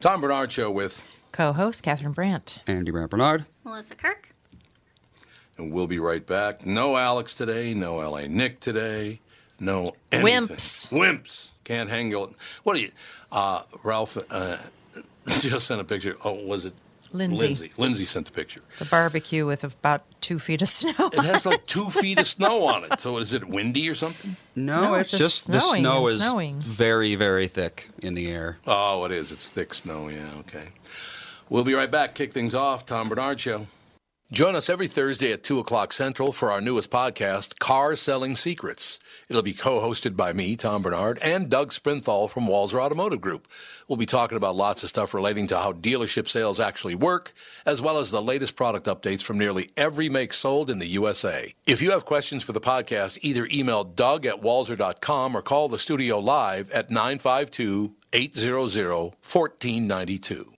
Tom Bernard Show with, Co-host Catherine Brandt. Andy Brandt Bernard. Melissa Kirk. and we'll be right back. No Alex today, no LA Nick today, no anything. Wimps. Wimps. Can't hang on. What are you? Uh, Ralph uh, just sent a picture. Oh, was it Lindsay. Lindsay. Lindsay sent the picture. The barbecue with about two feet of snow. It has like two feet of snow on it. So is it windy or something? No, No, it's it's just, just the snow is snowing. very, very thick in the air. Oh, it is. It's thick snow. Yeah, okay. We'll be right back. Kick things off. Tom Bernard Show. Join us every Thursday at 2 o'clock Central for our newest podcast, Car Selling Secrets. It'll be co hosted by me, Tom Bernard, and Doug Sprinthal from Walser Automotive Group. We'll be talking about lots of stuff relating to how dealership sales actually work, as well as the latest product updates from nearly every make sold in the USA. If you have questions for the podcast, either email Doug at walser.com or call the studio live at 952 800 1492.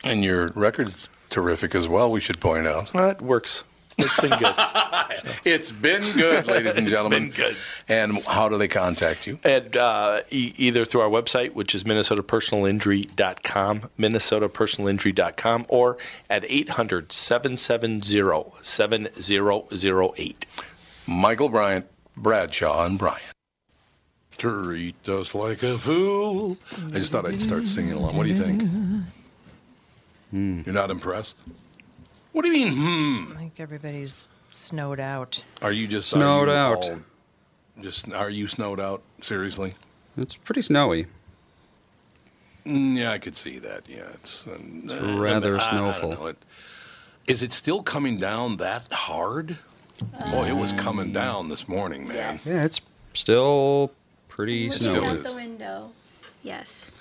And your record's terrific as well, we should point out. Well, it works. It's been good. It's been good, ladies and It's gentlemen. been good. And how do they contact you? And uh, e- either through our website, which is minnesotapersonalinjury.com, minnesotapersonalinjury.com, or at 800-770-7008. Michael Bryant, Bradshaw, and Bryant. Treat us like a fool. I just thought I'd start singing along. What do you think? You're not impressed? What do you mean, hmm? I think everybody's snowed out. Are you just Snowed are you out. all- just are you snowed out? Seriously? It's pretty snowy. Mm, yeah, I could see that. Yeah, it's uh, rather I- I don't snowful. know. It- Is it still coming down that hard? Boy, it was coming down this morning, man. Yeah, it's still pretty Looking Still snowy. out the window. Yes.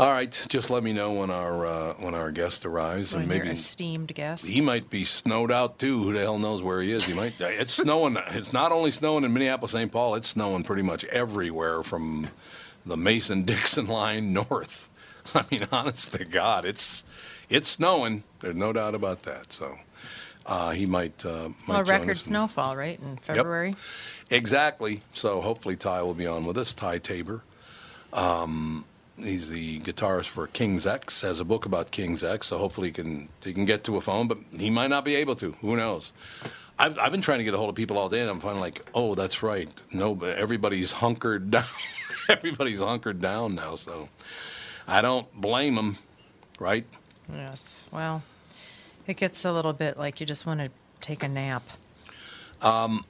All right, just let me know when our uh, when our guest arrives, When and your maybe esteemed guest. he might be snowed out too. Who the hell knows where he is? He might. It's snowing. It's not only snowing in Minneapolis, St. Paul. It's snowing pretty much everywhere from the Mason-Dixon line north. I mean, honest to God, it's it's snowing. There's no doubt about that. So uh, he might. Uh, might well, record snowfall, right, in February? Yep. Exactly. So hopefully Ty will be on with us. Ty Tabor. Um, he's the guitarist for King's X. Has a book about King's X. So hopefully he can he can get to a phone, but he might not be able to. Who knows? I've, I've been trying to get a hold of people all day, and I'm finally like, oh, that's right. No, everybody's hunkered down. everybody's hunkered down now. So I don't blame them, right? Yes. Well, it gets a little bit like you just want to take a nap. Um,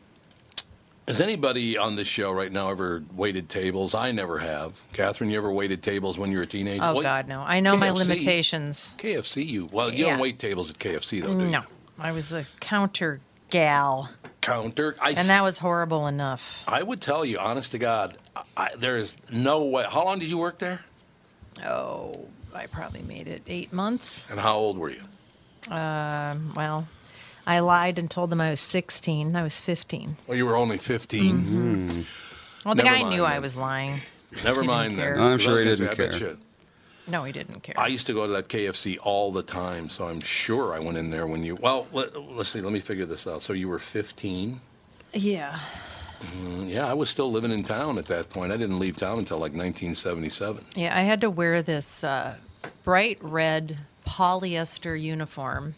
Has anybody on this show right now ever waited tables? I never have. Catherine, you ever waited tables when you were a teenager? Oh God, no! I know my limitations. KFC, you well, you don't wait tables at KFC though, do you? No, I was a counter gal, Counter. I, and that was horrible enough. I would tell you, honest to God, I, there is no way. How long did you work there? Oh, I probably made it eight months. And how old were you? Um, well, I lied and told them I was 16. I was 15. Well, you were only 15. Mm-hmm. Well, the Never guy mind knew I was lying. Never mind didn't then. care. I'm 'Cause I sure he didn't say, I care. you- No, he didn't care. I used to go to that KFC all the time, so I'm sure I went in there when you. Well, let, us see. Let me figure this out. So you were 15. yeah. Yeah, I was still living in town at that point. I didn't leave town until like 1977. Yeah, I had to wear this uh, bright red polyester uniform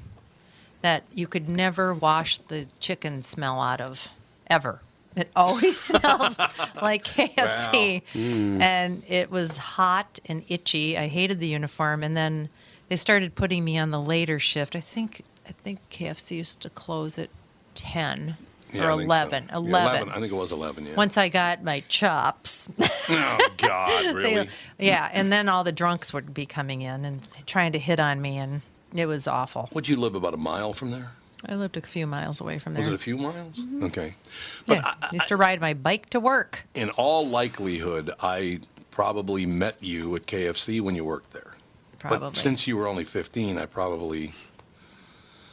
that you could never wash the chicken smell out of, ever. It always smelled like KFC. Hmm. And it was hot and itchy. I hated the uniform. And then they started putting me on the later shift. I think I think KFC used to close at 10 Yeah, or I think so. 11. Yeah, 11. I think it was 11. Yeah. Once I got my chops. oh God, They- really? yeah, and then all the drunks would be coming in and trying to hit on me, and it was awful. Would you live about a mile from there? I lived a few miles away from there. Was it a few miles? Mm-hmm. Okay. But yeah, I, used to ride my bike to work. in all likelihood, I probably met you at KFC when you worked there. Probably. But since you were only 15, I probably.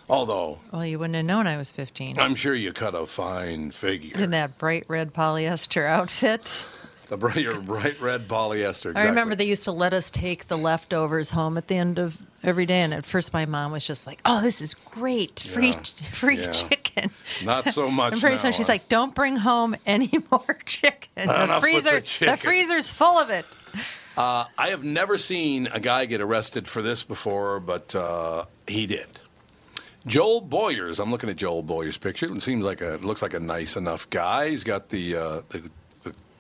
Although well, you wouldn't have known I was 15 I'm sure you cut a fine figure. in that bright red polyester outfit. The bright, your bright red polyester. I remember they used to let us take the leftovers home at the end of every day, and at first my mom was just like, "Oh, this is great, free, Yeah, free yeah. chicken." Not so much. And pretty soon she's like, "Don't bring home any more chicken. The with the freezer, chicken." the freezer's full of it." I have never seen a guy get arrested for this before, but uh, he did. Joel Boyers. I'm looking at Joel Boyers' picture. It seems like a looks like a nice enough guy. He's got the, uh, the the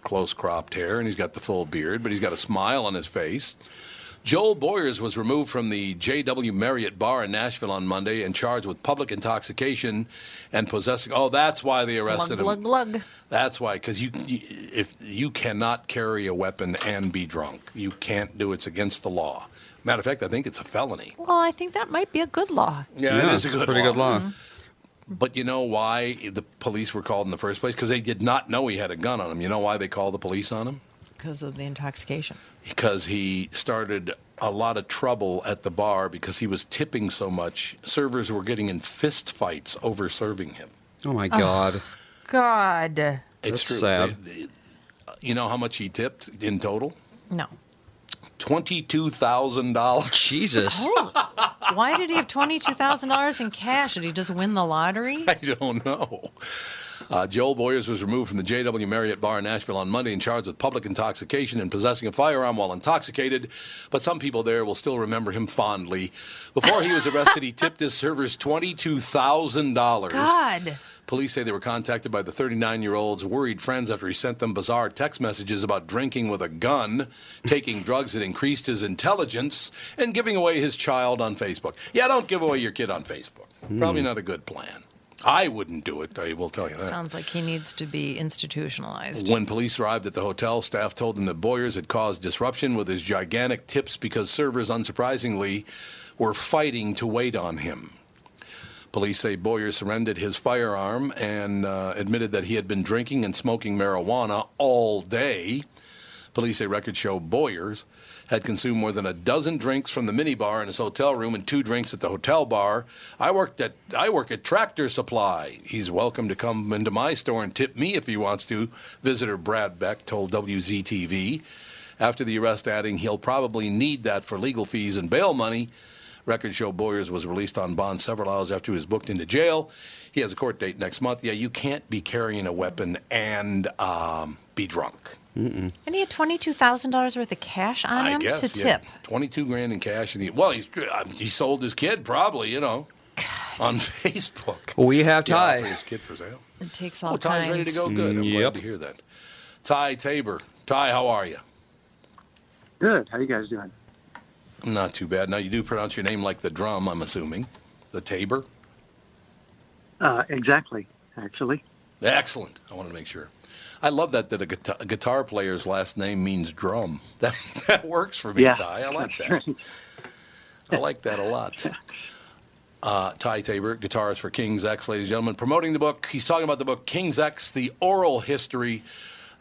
close cropped hair and he's got the full beard, but he's got a smile on his face. Joel Boyers was removed from the J.W. Marriott bar in Nashville on Monday and charged with public intoxication and possessing. Oh, that's why they arrested Glug him. glug glug. That's why, because you, you, if you cannot carry a weapon and be drunk, you can't do it. It's against the law. Matter of fact, I think it's a felony. Well, I think that might be a good law. Yeah, Yeah, it is a good pretty law. good law. Mm-hmm. But you know why the police were called in the first place? Because they did not know he had a gun on him. You know why they called the police on him? because of the intoxication. Because he started a lot of trouble at the bar because he was tipping so much. Servers were getting in fist fights over serving him. Oh my God. God, It's That's true. sad. They- they- you know how much he tipped in total? no. Twenty-two thousand dollars. Jesus. Why did he have twenty-two thousand dollars in cash? Did he just win the lottery? I don't know. Uh, Joel Boyers was removed from the JW Marriott Bar in Nashville on Monday and charged with public intoxication and possessing a firearm while intoxicated. But some people there will still remember him fondly. Before he was arrested, he tipped his servers $22,000. God, Police say they were contacted by the 39 year old's worried friends after he sent them bizarre text messages about drinking with a gun, taking drugs that increased his intelligence, and giving away his child on Facebook. Yeah, don't give away your kid on Facebook. Probably hmm. not a good plan. I wouldn't do it, I will tell you that. sounds like he needs to be institutionalized. When police arrived at the hotel, staff told them that Boyers had caused disruption with his gigantic tips because servers, unsurprisingly, were fighting to wait on him. Police say Boyer surrendered his firearm and uh, admitted that he had been drinking and smoking marijuana all day. Police say records show Boyers had consumed more than a dozen drinks from the minibar in his hotel room and two drinks at the hotel bar. I worked at I work at Tractor Supply. He's welcome to come into my store and tip me if he wants to. Visitor Brad Beck told WZTV. After the arrest, adding he'll probably need that for legal fees and bail money. Records show Boyers was released on bond several hours after he was booked into jail. He has a court date next month. Yeah, you can't be carrying a weapon and um, be drunk. And he had twenty-two thousand dollars worth of cash on I him guess to yeah. tip. Twenty-two grand in cash. And he, well, he, he sold his kid probably, you know, on Facebook. We have Ty. offered his kid for sale. It takes all Oh, Ty's kinds. ready to go. Good. I'm Mm, glad to hear that. Ty Tabor. Ty, how are you? Good. How you guys doing? Not too bad. Now you do pronounce your name like the drum. I'm assuming the Tabor. Uh, exactly. Actually, Excellent. I wanted to make sure. I love that that a guitar, a guitar player's last name means drum. That that works for me, Yeah. Ty. I like that. I like that a lot. Uh, Ty Tabor, guitarist for King's X, ladies and gentlemen, promoting the book. He's talking about the book King's X, the oral history.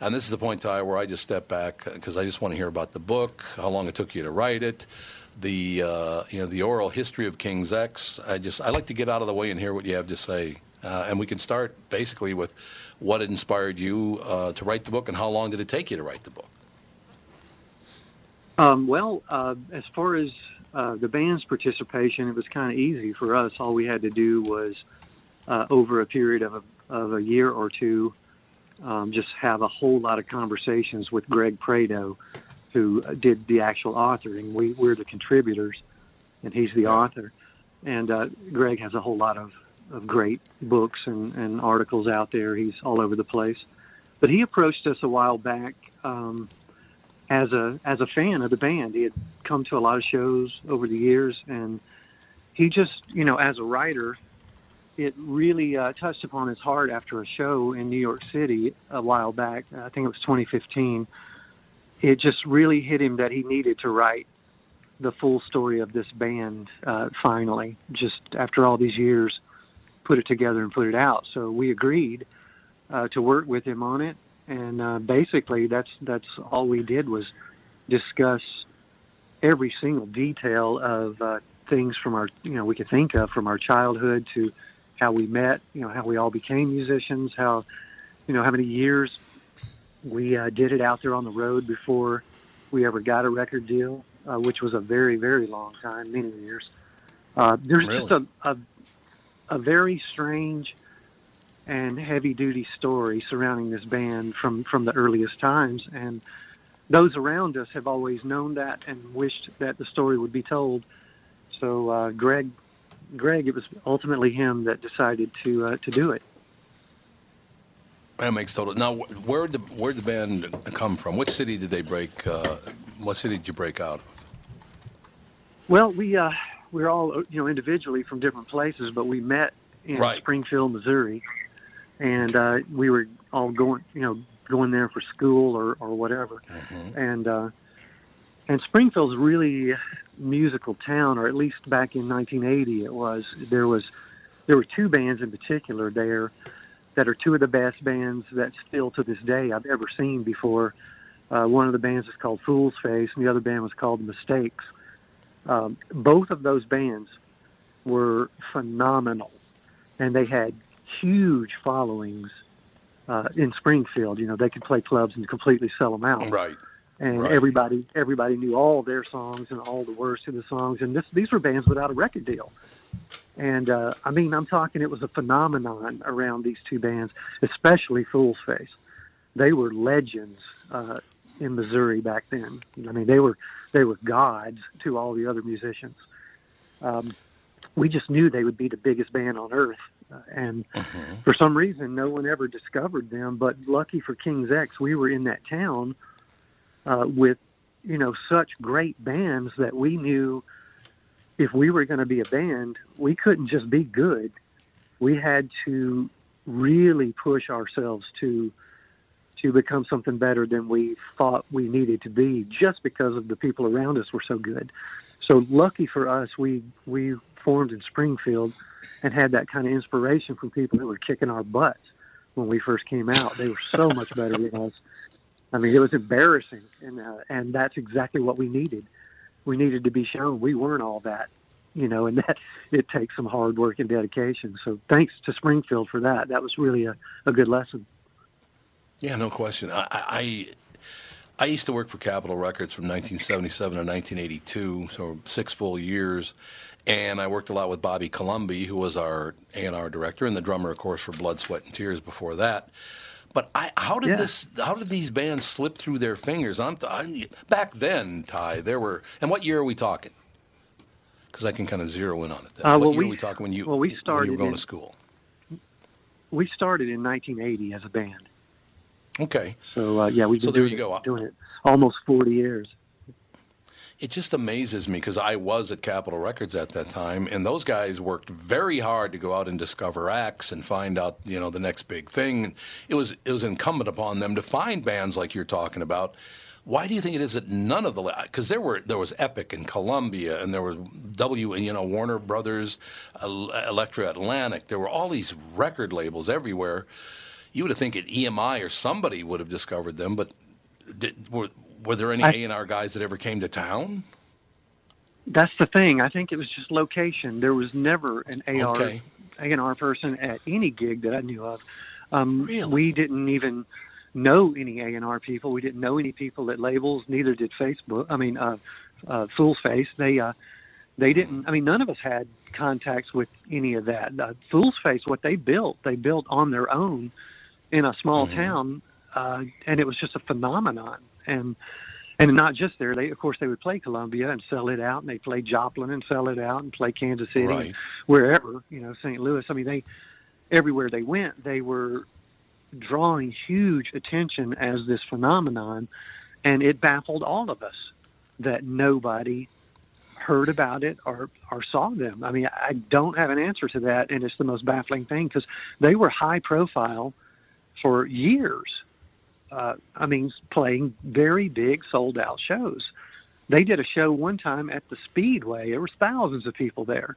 And this is the point, Ty, where I just step back because I just want to hear about the book, how long it took you to write it, the uh, you know the oral history of King's X. I just I like to get out of the way and hear what you have to say. Uh, and we can start basically with what inspired you uh, to write the book and how long did it take you to write the book? Um, well, uh, as far as uh, the band's participation, it was kind of easy for us. All we had to do was, uh, over a period of a, of a year or two, um, just have a whole lot of conversations with Greg Prato, who did the actual authoring. We, we're the contributors, and he's the author. And uh, Greg has a whole lot of, of great books and, and articles out there. He's all over the place. But he approached us a while back. Um, as a as a fan of the band. He had come to a lot of shows over the years, and he just, you know, as a writer, it really uh, touched upon his heart after a show in New York City a while back. I think it was 2015. It just really hit him that he needed to write the full story of this band uh, finally, just after all these years, put it together and put it out. So we agreed uh, to work with him on it and uh, basically that's that's all we did was discuss every single detail of uh, things from our you know we could think of from our childhood to how we met you know how we all became musicians how you know how many years we uh, did it out there on the road before we ever got a record deal uh, which was a very very long time many years. Uh, there's just a, a a very strange and heavy duty story surrounding this band from from the earliest times. And those around us have always known that and wished that the story would be told. So uh, greg greg it was ultimately him that decided to uh, to do it That makes total. Now, where did the where did the band come from? What city did they break? Uh, what city did you break out of? well we uh we're all you know individually from different places but we met in Right. springfield missouri and uh we were all going you know going there for school or or whatever and uh and Springfield's really musical town, or at least back in 1980 it was. There was there were two bands in particular there that are two of the best bands that still to this day I've ever seen before. Uh, one of the bands is called Fool's Face, and the other band was called Mistakes. Um, both of those bands were phenomenal, and they had huge followings uh, in Springfield. You know, they could play clubs and completely sell them out Right. And Right. everybody everybody knew all their songs and all the words to the songs. And this these were bands without a record deal. And uh i mean i'm talking it was a phenomenon around these two bands especially fool's face. They were legends uh in missouri back then. I mean they were they were gods to all the other musicians. Um we just knew they would be the biggest band on earth. Uh, and for some reason no one ever discovered them. But lucky for king's x we were in that town uh, with you know such great bands that we knew if we were going to be a band, we couldn't just be good. We had to really push ourselves to to become something better than we thought we needed to be, just because of the people around us were so good. So lucky for us, we we formed in Springfield and had that kind of inspiration from people that were kicking our butts when we first came out. They were so much better than us. I mean, it was embarrassing, and uh, and that's exactly what we needed. We needed to be shown we weren't all that, you know, and that it takes some hard work and dedication. So thanks to Springfield for that. That was really a, a good lesson. Yeah, no question. I, I I used to work for Capitol Records from 1977 to 1982, so six full years. And I worked a lot with Bobby Colomby, who was our A&R director and the drummer, of course, for Blood, Sweat, and Tears before that. But I, how did Yeah. this? How did these bands slip through their fingers? I'm, i back then, Ty. There were, and what year are we talking? Because I can kind of zero in on it. Then. Uh, what well, year we- are we talking when you well, we when you started were going in- to school? We started in 1980 as a band. Okay. So uh, yeah, we've So been there doing, you go. doing it almost 40 years. It just amazes me because I was at Capitol Records at that time, and those guys worked very hard to go out and discover acts and find out, you know, the next big thing. It was it was incumbent upon them to find bands like you're talking about. Why do you think it is that none of the because there were there was Epic and Columbia and there was W you know Warner Brothers, Elektra Atlantic. There were all these record labels everywhere. You would have think at EMI or somebody would have discovered them, but did, were were there any A and R guys that ever came to town? That's the thing. I think it was just location. There was never an AR Okay. A and R person at any gig that I knew of. Um, Really? We didn't even know any A and R people. We didn't know any people at labels. Neither did Facebook. I mean, uh, uh, Fool's Face. They uh, they didn't. I mean, none of us had contacts with any of that. Uh, Fool's Face, what they built, they built on their own in a small town, uh, and it was just a phenomenon. And and not just there. They, of course, they would play Columbia and sell it out, and they play Joplin and sell it out, and play Kansas City, Right. wherever you know, St. Louis. I mean, they everywhere they went, they were drawing huge attention as this phenomenon, and it baffled all of us that nobody heard about it or or saw them. I mean, I don't have an answer to that, and it's the most baffling thing because they were high profile for years. Uh, I mean, playing very big sold out shows. They did a show one time at the Speedway. There was thousands of people there,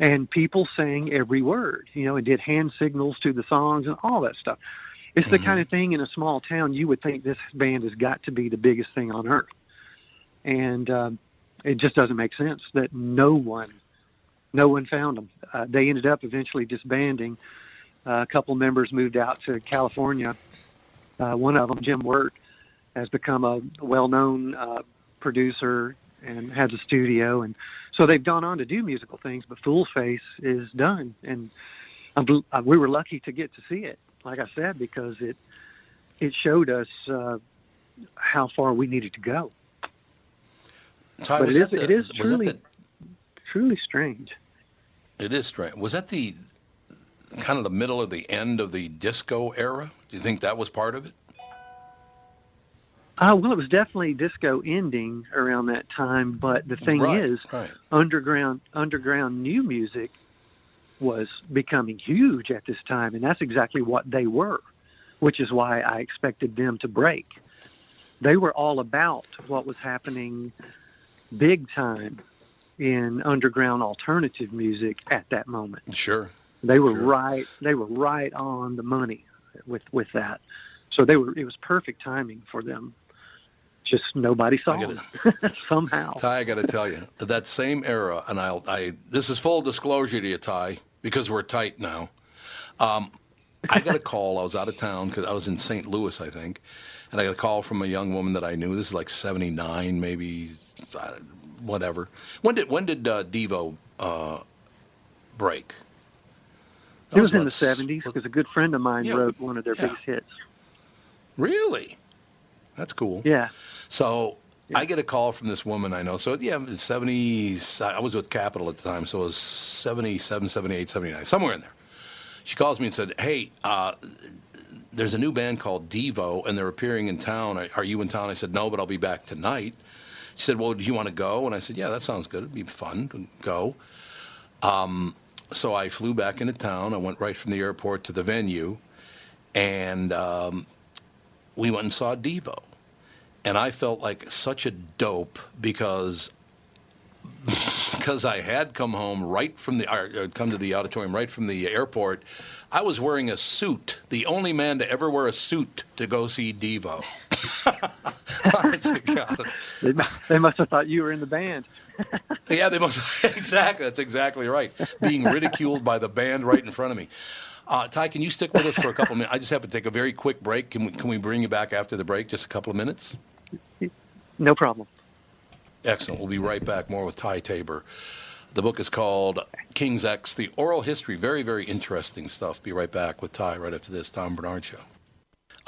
and people sang every word. You know, and did hand signals to the songs and all that stuff. It's the kind of thing in a small town you would think this band has got to be the biggest thing on earth, and um, it just doesn't make sense that no one, no one found them. Uh, they ended up eventually disbanding. Uh, a couple members moved out to California. Uh, one of them, Jim Wirt, has become a well-known uh, producer and has a studio, and so they've gone on to do musical things. But Fool's Face is done, and I'm, bl- uh, we were lucky to get to see it. Like I said, because it it showed us uh, how far we needed to go. Ty, But it is, the, it is truly the- truly strange. It is strange. Was that the kind of the middle or the end of the disco era? Do you think that was part of it? Uh, well, it was definitely disco ending around that time, but the thing Right, is, right. underground underground new music was becoming huge at this time, and that's exactly what they were, which is why I expected them to break. They were all about what was happening big time in underground alternative music at that moment. Sure. They were Sure. right. They were right on the money with with that. So they were. It was perfect timing for them. Just nobody saw gotta- somehow. Ty, I got to tell you, that same era, and I'll, I this is full disclosure to you, Ty, because we're tight now. Um, I got a call. I was out of town because I was in St. Louis, I think, and I got a call from a young woman that I knew. This is like '79, maybe, uh, whatever. When did when did uh, Devo uh, break? That It was in the seventies because a good friend of mine Yeah, wrote one of their yeah. biggest hits. Really? That's cool. Yeah, So I get a call from this woman I know. So yeah, 70s. I was with Capitol at the time, so it was 77, 78, 79, somewhere in there. She calls me and said, "Hey, uh, there's a new band called Devo, and they're appearing in town. Are- Are you in town?" I said, "No, but I'll be back tonight." She said, "Well, do you want to go?" And I said, "Yeah, that sounds good. It'd be fun to go." Um, so I flew back into town. I went right from the airport to the venue, and um, we went and saw Devo and I felt like such a dope because because I had come home right from the or, uh, come to the auditorium right from the airport. I was wearing a suit, the only man to ever wear a suit to go see Devo. Honest to God. they, they must have thought you were in the band. Yeah, they must exactly. That's exactly right. Being ridiculed by the band right in front of me. Uh, Ty, can you stick with us for a couple of minutes? I just have to take a very quick break. Can we can we bring you back after the break? Just a couple of minutes. No problem. Excellent. We'll be right back. More with Ty Tabor. The book is called King's X, the oral history. Very, very interesting stuff. Be right back with Ty right after this Tom Bernard Show.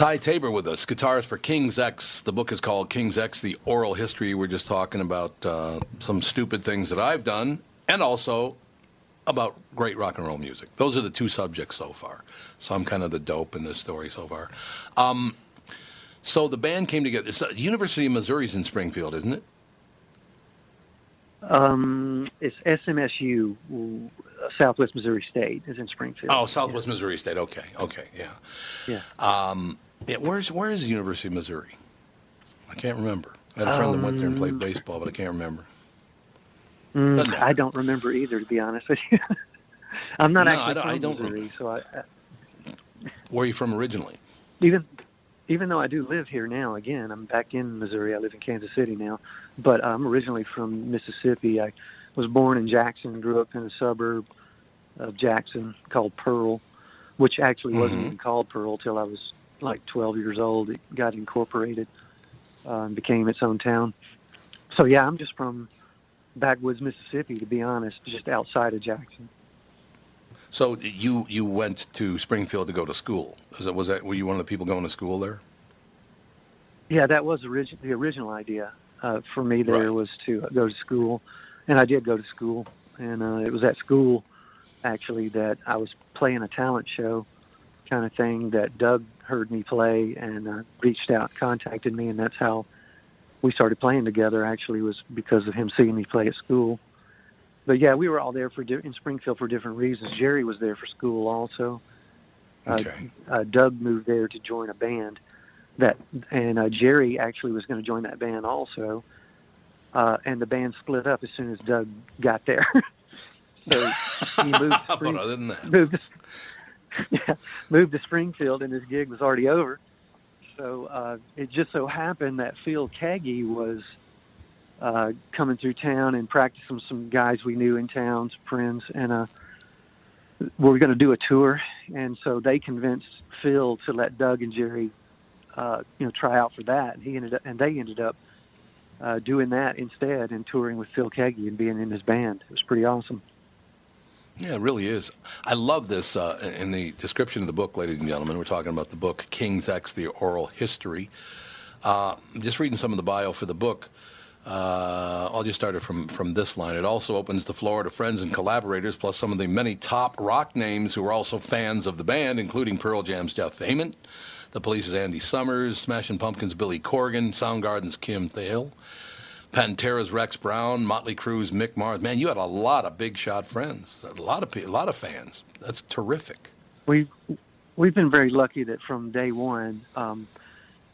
Ty Tabor with us, guitarist for King's X. The book is called King's X, The Oral History. We're just talking about uh, some stupid things that I've done and also about great rock and roll music. Those are the two subjects so far. So I'm kind of the dope in this story so far. Um, so the band came together. It's, uh, University of Missouri's in Springfield, isn't it? Um, it's SMSU, Southwest Missouri State, is in Springfield. Oh, Southwest Missouri State. Okay, okay, yeah. Yeah. Um, yeah, where's where is the University of Missouri? I can't remember. I had a friend that went there and played baseball, but I can't remember. Mm, I don't remember either, to be honest with you. I'm not No, actually I don't- from I don't Missouri, so I, I, Where are you from originally? even even though I do live here now, again, I'm back in Missouri. I live in Kansas City now, but I'm originally from Mississippi. I was born in Jackson, grew up in a suburb of Jackson called Pearl, which actually wasn't Mhm. even called Pearl till I was like 12 years old. It got incorporated uh, and became its own town. So yeah, I'm just from backwoods Mississippi, to be honest, just outside of Jackson. So you you went to Springfield to go to school. Was that, was that were you one of the people going to school there? Yeah, that was origi- the original idea uh, for me. There Right. was to go to school, and I did go to school. And uh, it was at school, actually, that I was playing a talent show, kind of thing. That Doug heard me play and uh, reached out, contacted me, and that's how we started playing together. Actually, was because of him seeing me play at school. But yeah, we were all there for di- in Springfield for different reasons. Jerry was there for school also. Uh, Okay. uh, Doug moved there to join a band that, and uh, Jerry actually was going to join that band also. Uh, and the band split up as soon as Doug got there. so he moved. to But Spring- other than that, moved yeah, moved to Springfield, and his gig was already over. So uh, it just so happened that Phil Keaggy was uh, coming through town and practicing with some guys we knew in town, some friends, and uh, we were going to do a tour. And so they convinced Phil to let Doug and Jerry, uh, you know, try out for that. And he ended up, and they ended up uh, doing that instead and touring with Phil Keaggy and being in his band. It was pretty awesome. Yeah, it really is. I love this. Uh, in the description of the book, ladies and gentlemen, we're talking about the book King's X: The Oral History. Uh, just reading some of the bio for the book. Uh, I'll just start it from, from this line. It also opens the floor to friends and collaborators, plus some of the many top rock names who are also fans of the band, including Pearl Jam's Jeff Ament, The Police's Andy Summers, Smashing Pumpkins' Billy Corgan, Soundgarden's Kim Thayil, Pantera's Rex Brown, Motley Crue's Mick Mars. Man, you had a lot of big shot friends, a lot of a lot of fans. That's terrific. We've we've been very lucky that from day one, um,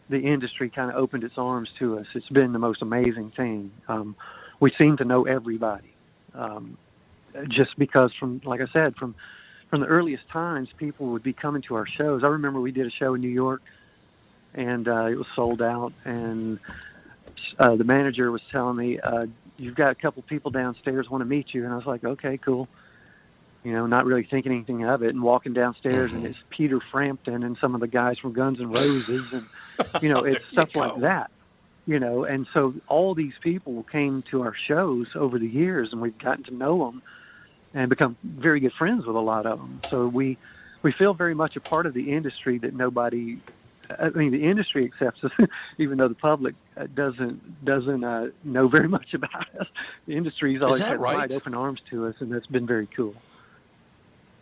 the industry kind of opened its arms to us. It's been the most amazing thing. Um, we seem to know everybody, um, just because from, like I said, from from the earliest times, people would be coming to our shows. I remember we did a show in New York, and uh, it was sold out, and uh, the manager was telling me, uh, "You've got a couple people downstairs want to meet you," and I was like, "Okay, cool." you know, not really thinking anything of it, and walking downstairs, and it's Peter Frampton and some of the guys from Guns N' Roses, and you know, it's stuff like that. You know, and so all these people came to our shows over the years, and we've gotten to know them and become very good friends with a lot of them. So we we feel very much a part of the industry that nobody. I mean, the industry accepts us, even though the public doesn't doesn't uh, know very much about us. The industry industry's always had right? wide open arms to us, and that's been very cool.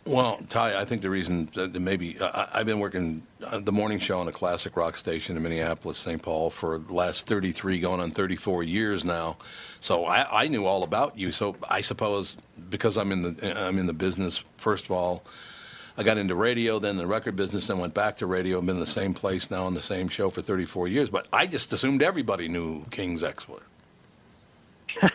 Well, Ty, I think the reason that that maybe I, I've been working uh, the morning show on a classic rock station in Minneapolis, St. Paul, for the last 33, going on 34 years now. So I, I knew all about you. So I suppose because I'm in the I'm in the business. First of all, I got into radio, then the record business, then went back to radio. I've been in the same place now on the same show for 34 years. But I just assumed everybody knew King's X were.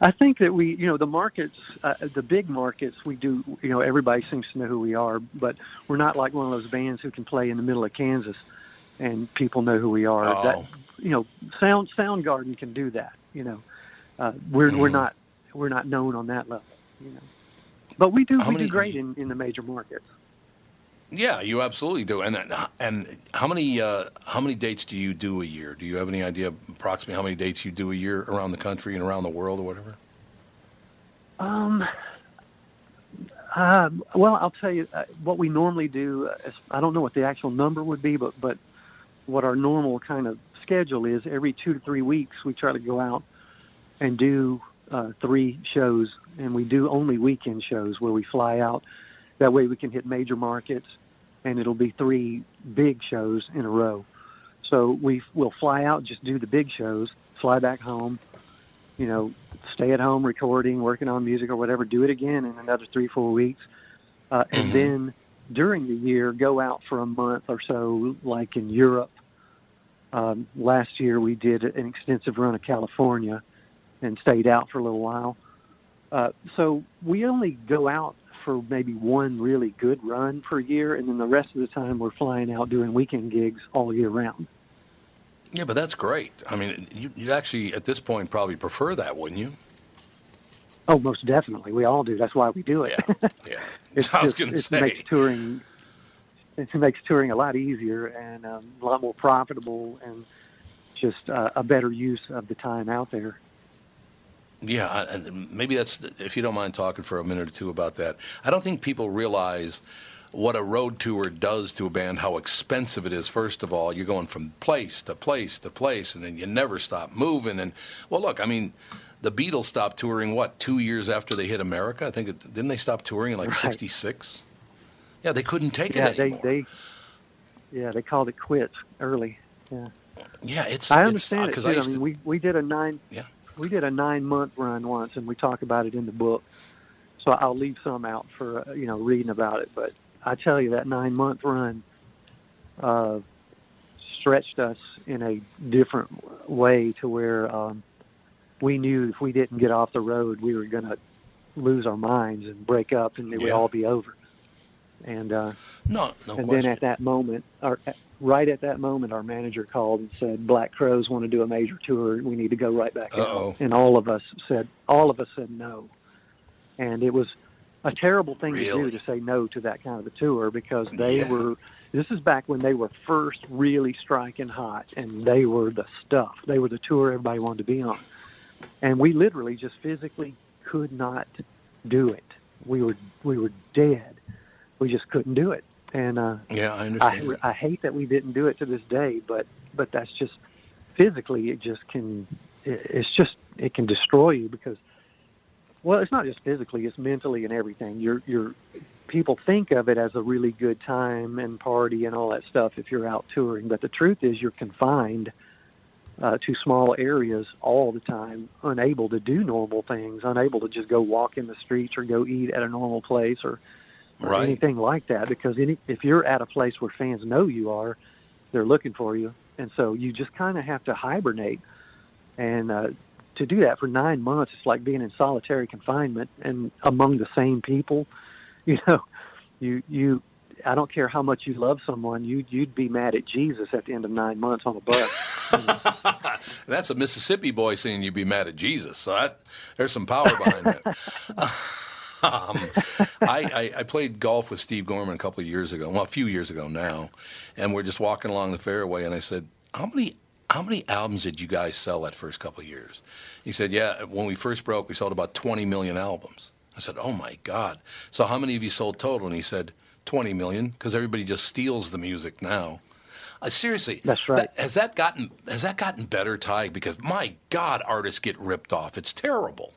I think that we, you know, the markets, uh, the big markets, we do, you know, everybody seems to know who we are, but we're not like one of those bands who can play in the middle of Kansas and people know who we are. Oh. That, you know, Sound Soundgarden can do that. You know, uh, we're we're Mhm. not we're not known on that level. You know, but we do How we many- do great in, in the major markets. Yeah, you absolutely do. And and how many uh, how many dates do you do a year? Do you have any idea approximately how many dates you do a year around the country and around the world or whatever? Um, uh, well, I'll tell you uh, what we normally do. Uh, is, I don't know what the actual number would be, but but what our normal kind of schedule is. Every two to three weeks, we try to go out and do uh, three shows, and we do only weekend shows where we fly out. That way, we can hit major markets, and it'll be three big shows in a row. So we will fly out, just do the big shows, fly back home, you know, stay at home recording, working on music or whatever, do it again in another three, four weeks. Uh, and Mhm. then during the year, go out for a month or so, like in Europe. Um, last year, we did an extensive run of California and stayed out for a little while. Uh, so we only go out for maybe one really good run per year, and then the rest of the time we're flying out doing weekend gigs all year round. Yeah, but that's great. I mean, you, you'd actually at this point probably prefer that, wouldn't you? Oh, most definitely. We all do. That's why we do it. Yeah, yeah. it's I was going to it say. makes touring it makes touring a lot easier and um, a lot more profitable and just uh, a better use of the time out there. Yeah, I- and maybe that's if you don't mind talking for a minute or two about that. I don't think people realize what a road tour does to a band, how expensive it is. First of all, you're going from place to place to place, and then you never stop moving. And well, look, I mean, the Beatles stopped touring what two years after they hit America. I think it, didn't they stop touring in like Right. '66? Yeah, they couldn't take yeah, it they, anymore. they yeah they called it quits early. Yeah, yeah, it's I it's- understand uh, it because too. I I, mean, to, we we did a nine Yeah. We did a nine month run once, and we talk about it in the book. So I'll leave some out for uh, you know reading about it. But I tell you that nine month run uh, stretched us in a different way to where um, we knew if we didn't get off the road, we were going to lose our minds and break up, and it would all be over. And uh, no, no and question. then at that moment, at- right at that moment, our manager called and said, "Black Crowes want to do a major tour. We need to go right back Uh-oh. out." And all of us said, all of us said no. And it was a terrible thing to do to say no to that kind of a tour because they Yeah. were. This is back when they were first really striking hot, and they were the stuff. They were the tour everybody wanted to be on, and we literally just physically could not do it. We were we were dead. We just couldn't do it, and uh, yeah, I I, understand. I hate that we didn't do it to this day, but but that's just physically it just can it- it's just it can destroy you because well it's not just physically it's mentally and everything you're you're people think of it as a really good time and party and all that stuff if you're out touring but the truth is you're confined uh, to small areas all the time unable to do normal things unable to just go walk in the streets or go eat at a normal place or or Right. anything like that because any, if you're at a place where fans know you are, they're looking for you, and so you just kind of have to hibernate. And uh, to do that for nine months, it's like being in solitary confinement and among the same people. You know, you you. I don't care how much you love someone, you you'd be mad at Jesus at the end of nine months on a bus. That's a Mississippi boy saying you'd be mad at Jesus. So that, there's some power behind that. um, I, I, I played golf with Steve Gorman a couple of years ago, well, a few years ago now, and we're just walking along the fairway, and I said, "How many how many albums did you guys sell that first couple of years?" He said, "Yeah, when we first broke, we sold about 20 million albums." I said, "Oh my God!" So how many of you sold total? And he said, "20 million, because everybody just steals the music now." Uh, seriously, That's right. that- has that gotten has that gotten better, Ty? Because my God, artists get ripped off. It's terrible.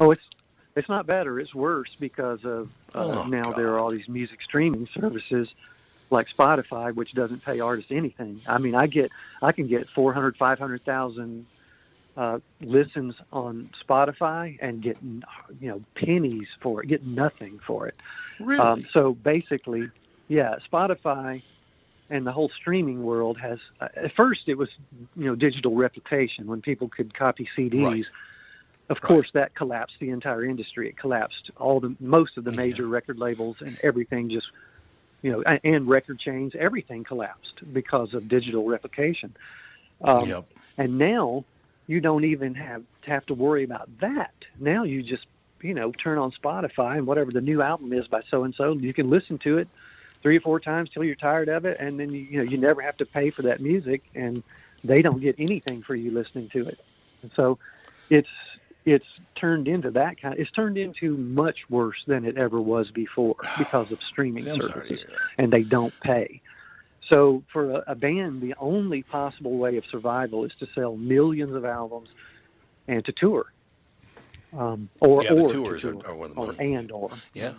Oh, it's it's not better. It's worse because of uh, Oh, now there are all these music streaming services like Spotify, which doesn't pay artists anything. I mean, I get I can get 400, 500,000 uh, listens on Spotify and get you know pennies for it, get nothing for it. Really? Um, so basically, yeah, Spotify and the whole streaming world has. Uh, at first, it was you know digital replication when people could copy CDs. Right. Of course, that collapsed the entire industry. It collapsed all the most of the major record labels and everything. Just you know, a- and record chains, everything collapsed because of digital replication. Um, Yep. And now you don't even have have to worry about that. Now you just you know turn on Spotify and whatever the new album is by so and so, you can listen to it three or four times till you're tired of it, and then you, you know you never have to pay for that music, and they don't get anything for you listening to it. And so it's it's turned into that kind. It's turned into much worse than it ever was before because of streaming I'm services, and they don't pay. So for a, a band, the only possible way of survival is to sell millions of albums and to tour, um, or Yeah, or tours to are- tour, are the or and or. Yeah.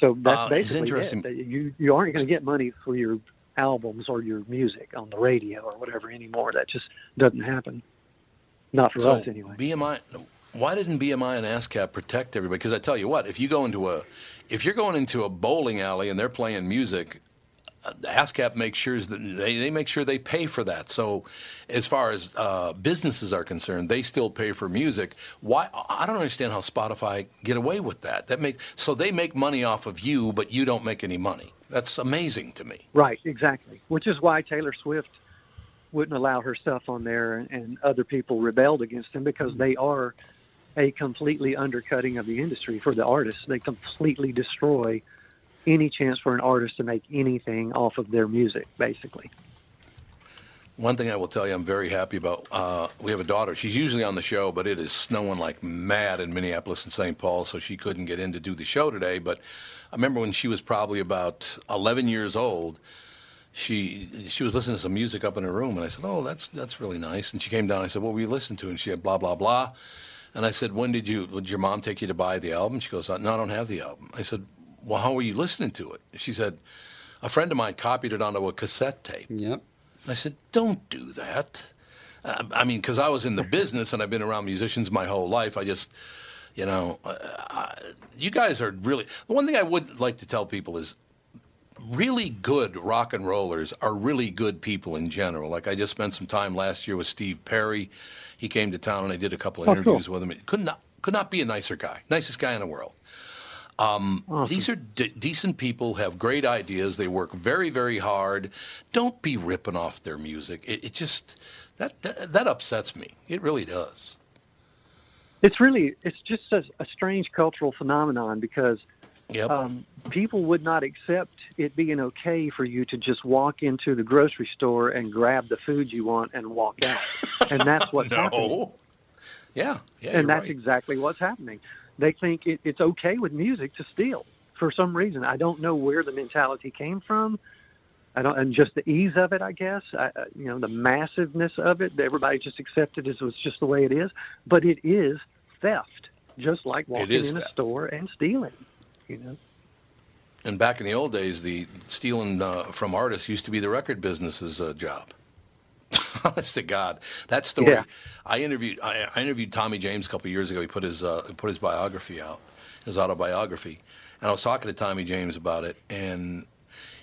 So that's Uh, basically interesting. it. You you aren't going to get money for your albums or your music on the radio or whatever anymore. That just doesn't happen. Not for so us anyway. BMI. Why didn't BMI and ASCAP protect everybody? Because I tell you what, if you go into a, if you're going into a bowling alley and they're playing music, uh, ASCAP makes sure that they, they make sure they pay for that. So, as far as uh, businesses are concerned, they still pay for music. Why? I don't understand how Spotify get away with that. That make so they make money off of you, but you don't make any money. That's amazing to me. Right, exactly. Which is why Taylor Swift wouldn't allow her stuff on there, and, and other people rebelled against them because they are a completely undercutting of the industry for the artists. They completely destroy any chance for an artist to make anything off of their music, basically. One thing I will tell you, I'm very happy about. Uh, we have a daughter. She's usually on the show, but it is snowing like mad in Minneapolis and St. Paul, so she couldn't get in to do the show today. But I remember when she was probably about 11 years old. She she was listening to some music up in her room, and I said, "Oh, that's that's really nice." And she came down. I said, "What were you listening to?" And she had blah blah blah. And I said, "When did you? Did your mom take you to buy the album?" She goes, "No, I don't have the album." I said, "Well, how were you listening to it?" She said, "A friend of mine copied it onto a cassette tape." Yep. And I said, don't do that. Uh, I mean, because I was in the business and I've been around musicians my whole life. I just, you know, uh, I, you guys are really. The one thing I would like to tell people is really good rock and rollers are really good people in general. Like I just spent some time last year with Steve Perry. He came to town and I did a couple of Oh, interviews cool. with him. Could not could not be a nicer guy, nicest guy in the world. Um, These are de- decent people, have great ideas. They work very, very hard. Don't be ripping off their music. It, it just that, that that upsets me. It really does. It's really, it's just a, a strange cultural phenomenon because Yep. um, people would not accept it being okay for you to just walk into the grocery store and grab the food you want and walk out. and that's what's happening. no. Yeah. Yeah. and that's right. exactly what's happening. They think it, it's okay with music to steal for some reason. I don't know where the mentality came from. I don't, and just the ease of it, I guess. I, I- you know, the massiveness of it. Everybody just accepted it as was just the way it is. But it is theft, just like walking in a theft. store and stealing. You know. And back in the old days, the stealing uh, from artists used to be the record business's uh, job. Honest to God, that story. Yeah. I interviewed. I, I interviewed Tommy James a couple years ago. He put his uh, put his biography out, his autobiography. And I was talking to Tommy James about it, and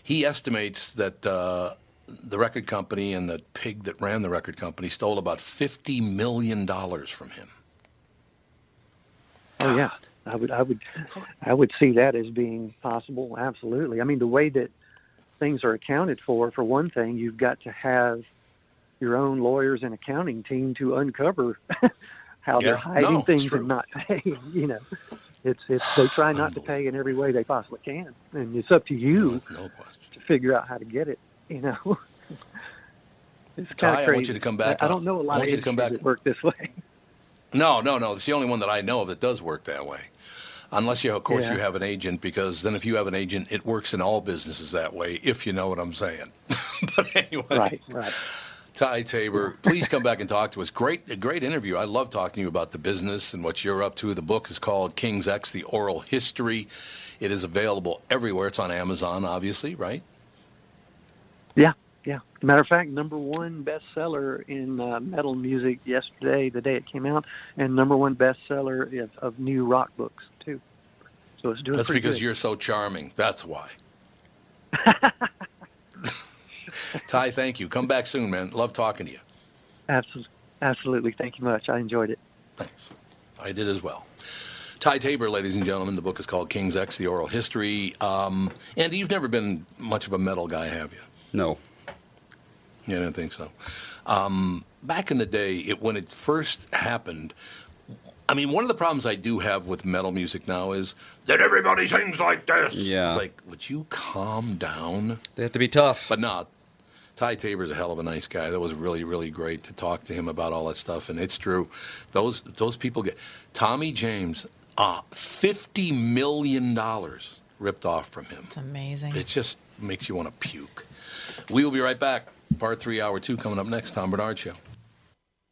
he estimates that uh, the record company and the pig that ran the record company stole about $50 million from him. Oh yeah, I would, I would, I would see that as being possible. Absolutely. I mean, the way that things are accounted for, for one thing, you've got to have your own lawyers and accounting team to uncover how Yeah, they're hiding no, things and not paying. You know, it's it's they try not to pay in every way they possibly can, and it's up to you No question. to figure out how to get it. You know. It's Ty, kind I of want crazy. you to come back I, I don't know a lot I want of you to come back- that work this way. No, no, no. It's the only one that I know of that does work that way. Unless you, of course, Yeah. you have an agent, because then if you have an agent, it works in all businesses that way, if you know what I'm saying. but anyway, right, right. Ty Tabor, please come back and talk to us. Great, a great interview. I love talking to you about the business and what you're up to. The book is called King's X: The Oral History. It is available everywhere. It's on Amazon, obviously, right? Yeah, yeah. Matter of fact, number one bestseller in uh, metal music yesterday, the day it came out, and number one bestseller of, of new rock books. So it's doing That's because good. you're so charming. That's why. Ty, thank you. Come back soon, man. Love talking to you. Absolutely, absolutely. Thank you much. I enjoyed it. Thanks. I did as well. Ty Tabor, ladies and gentlemen. The book is called King's X: The Oral History. Um, Andy, you've never been much of a metal guy, have you? No. Yeah, I don't think so. Um, back in the day, it, when it first happened, I mean, one of the problems I do have with metal music now is that everybody sings like this. Yeah. It's like, would you calm down? They have to be tough. But not. Ty Tabor's a hell of a nice guy. That was really, really great to talk to him about all that stuff. And it's true. Those those people get Tommy James, uh, fifty million dollars ripped off from him. It's amazing. It just makes you want to puke. We will be right back. Part three, hour two, coming up next. Tom Barnard Show.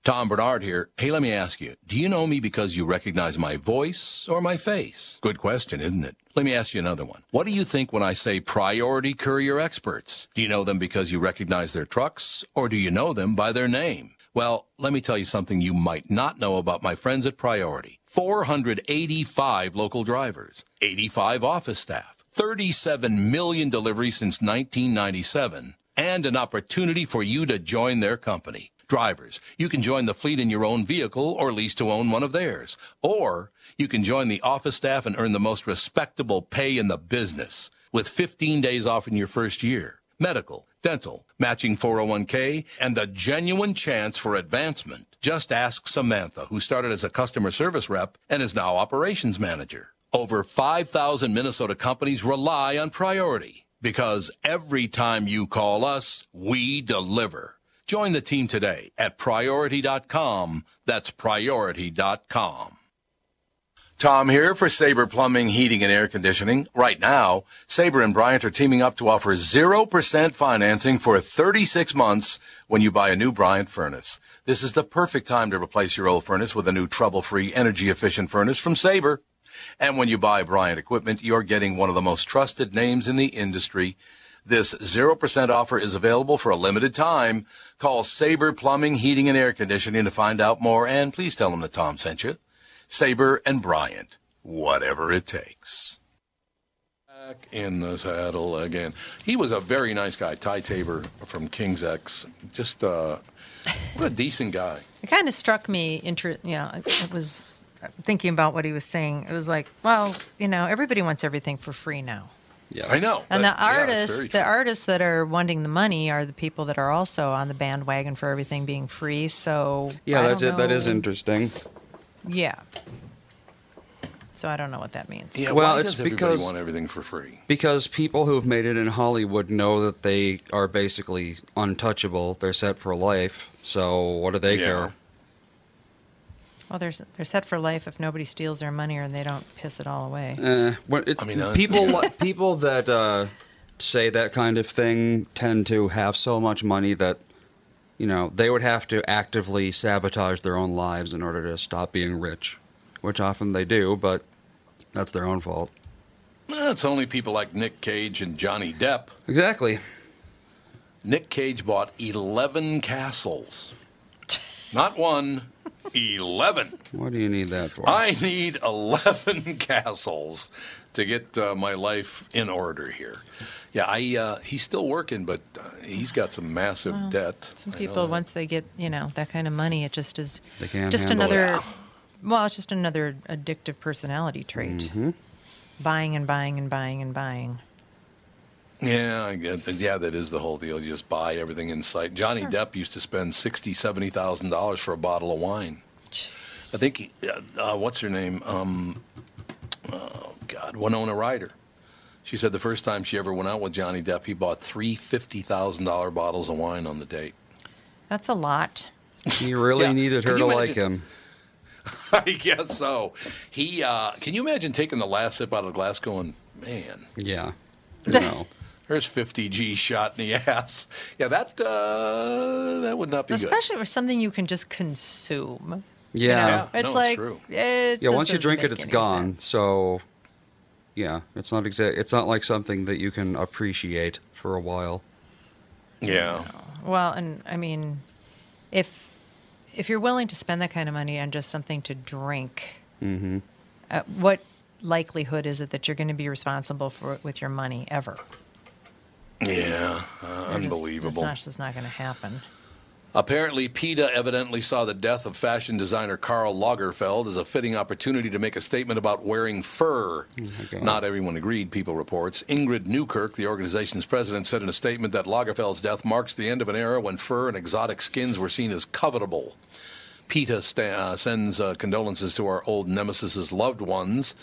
Tom Barnard here. Hey, let me ask you, do you know me because you recognize my voice or my face? Good question, isn't it? Let me ask you another one. What do you think when I say priority courier experts? Do you know them because you recognize their trucks or do you know them by their name? Well, let me tell you something you might not know about my friends at Priority. 485 local drivers, 85 office staff, 37 million deliveries since 1997, and an opportunity for you to join their company. Drivers, you can join the fleet in your own vehicle or lease to own one of theirs. Or you can join the office staff and earn the most respectable pay in the business with 15 days off in your first year. Medical, dental, matching 401k, and a genuine chance for advancement. Just ask Samantha, who started as a customer service rep and is now operations manager. Over 5,000 Minnesota companies rely on Priority because every time you call us, we deliver. Join the team today at priority.com. That's priority.com. Tom here for Sabre Plumbing, Heating, and Air Conditioning. Right now, Sabre and Bryant are teaming up to offer 0% financing for 36 months when you buy a new Bryant furnace. This is the perfect time to replace your old furnace with a new trouble-free, energy-efficient furnace from Sabre. And when you buy Bryant equipment, you're getting one of the most trusted names in the industry. This 0% offer is available for a limited time. Call Sabre Plumbing, Heating, and Air Conditioning to find out more, and please tell them that Tom sent you. Sabre and Bryant, whatever it takes. Back in the saddle again. He was a very nice guy, Ty Tabor from King's X. Just uh, what a decent guy. It kind of struck me. Inter- you know, it it was thinking about what he was saying. It was like, well, you know, everybody wants everything for free now. Yes. I know. And That- the artists, very the artists that are wanting the money are the people that are also on the bandwagon for everything being free. So Yeah, I that's it. That is interesting. Yeah. So I don't know what that means. Yeah, Well, why it's does everybody because- want everything for free? Because people who've made it in Hollywood know that they are basically untouchable. They're set for life. So what do they Yeah. care? Well, they're they're set for life if nobody steals their money or they don't piss it all away. Eh, what, it's, I mean, honestly- people li- people that uh, say that kind of thing tend to have so much money that you know they would have to actively sabotage their own lives in order to stop being rich, which often they do, but that's their own fault. Well, it's only people like Nick Cage and Johnny Depp. Exactly. Nick Cage bought 11 castles. Not one, 11. What do you need that for? I need 11 castles to get uh, my life in order here. Yeah, I uh, he's still working, but uh, he's got some massive Well, debt. Some people, once they get you know that kind of money, it just is They can't just handle it. another. Well, it's just another addictive personality trait. Mm-hmm. Buying and buying and buying and buying. Yeah, I get that. Yeah, that is the whole deal. You just buy everything in sight. Johnny Depp used to spend sixty, seventy thousand dollars for a bottle of wine. I think. he- Uh, uh, what's her name? Um, oh God, Winona Ryder. She said the first time she ever went out with Johnny Depp, he bought three fifty thousand dollar bottles of wine on the date. That's a lot. He really Yeah. needed her to you like him. I guess so. He. Uh, can you imagine taking the last sip out of the glass, going, "Man, Yeah. No. There's fifty G shot in the ass." Yeah, that uh, that would not be good. Especially for something you can just consume. Yeah. You know? Yeah, it's no, it's like true. it yeah, once you drink it, it's gone. sense. So, yeah, it's not exact. It's not like something that you can appreciate for a while. Yeah. Well, and I mean, if if you're willing to spend that kind of money on just something to drink, Mm-hmm. uh, what likelihood is it that you're going to be responsible for it with your money ever? Yeah, uh, You're just- unbelievable. It's not just not going to happen. Apparently, PETA evidently saw the death of fashion designer Karl Lagerfeld as a fitting opportunity to make a statement about wearing fur. Not everyone agreed, People reports. Ingrid Newkirk, the organization's president, said in a statement that Lagerfeld's death marks the end of an era when fur and exotic skins were seen as covetable. PETA sta- uh, sends uh, condolences to our old nemesis's loved ones.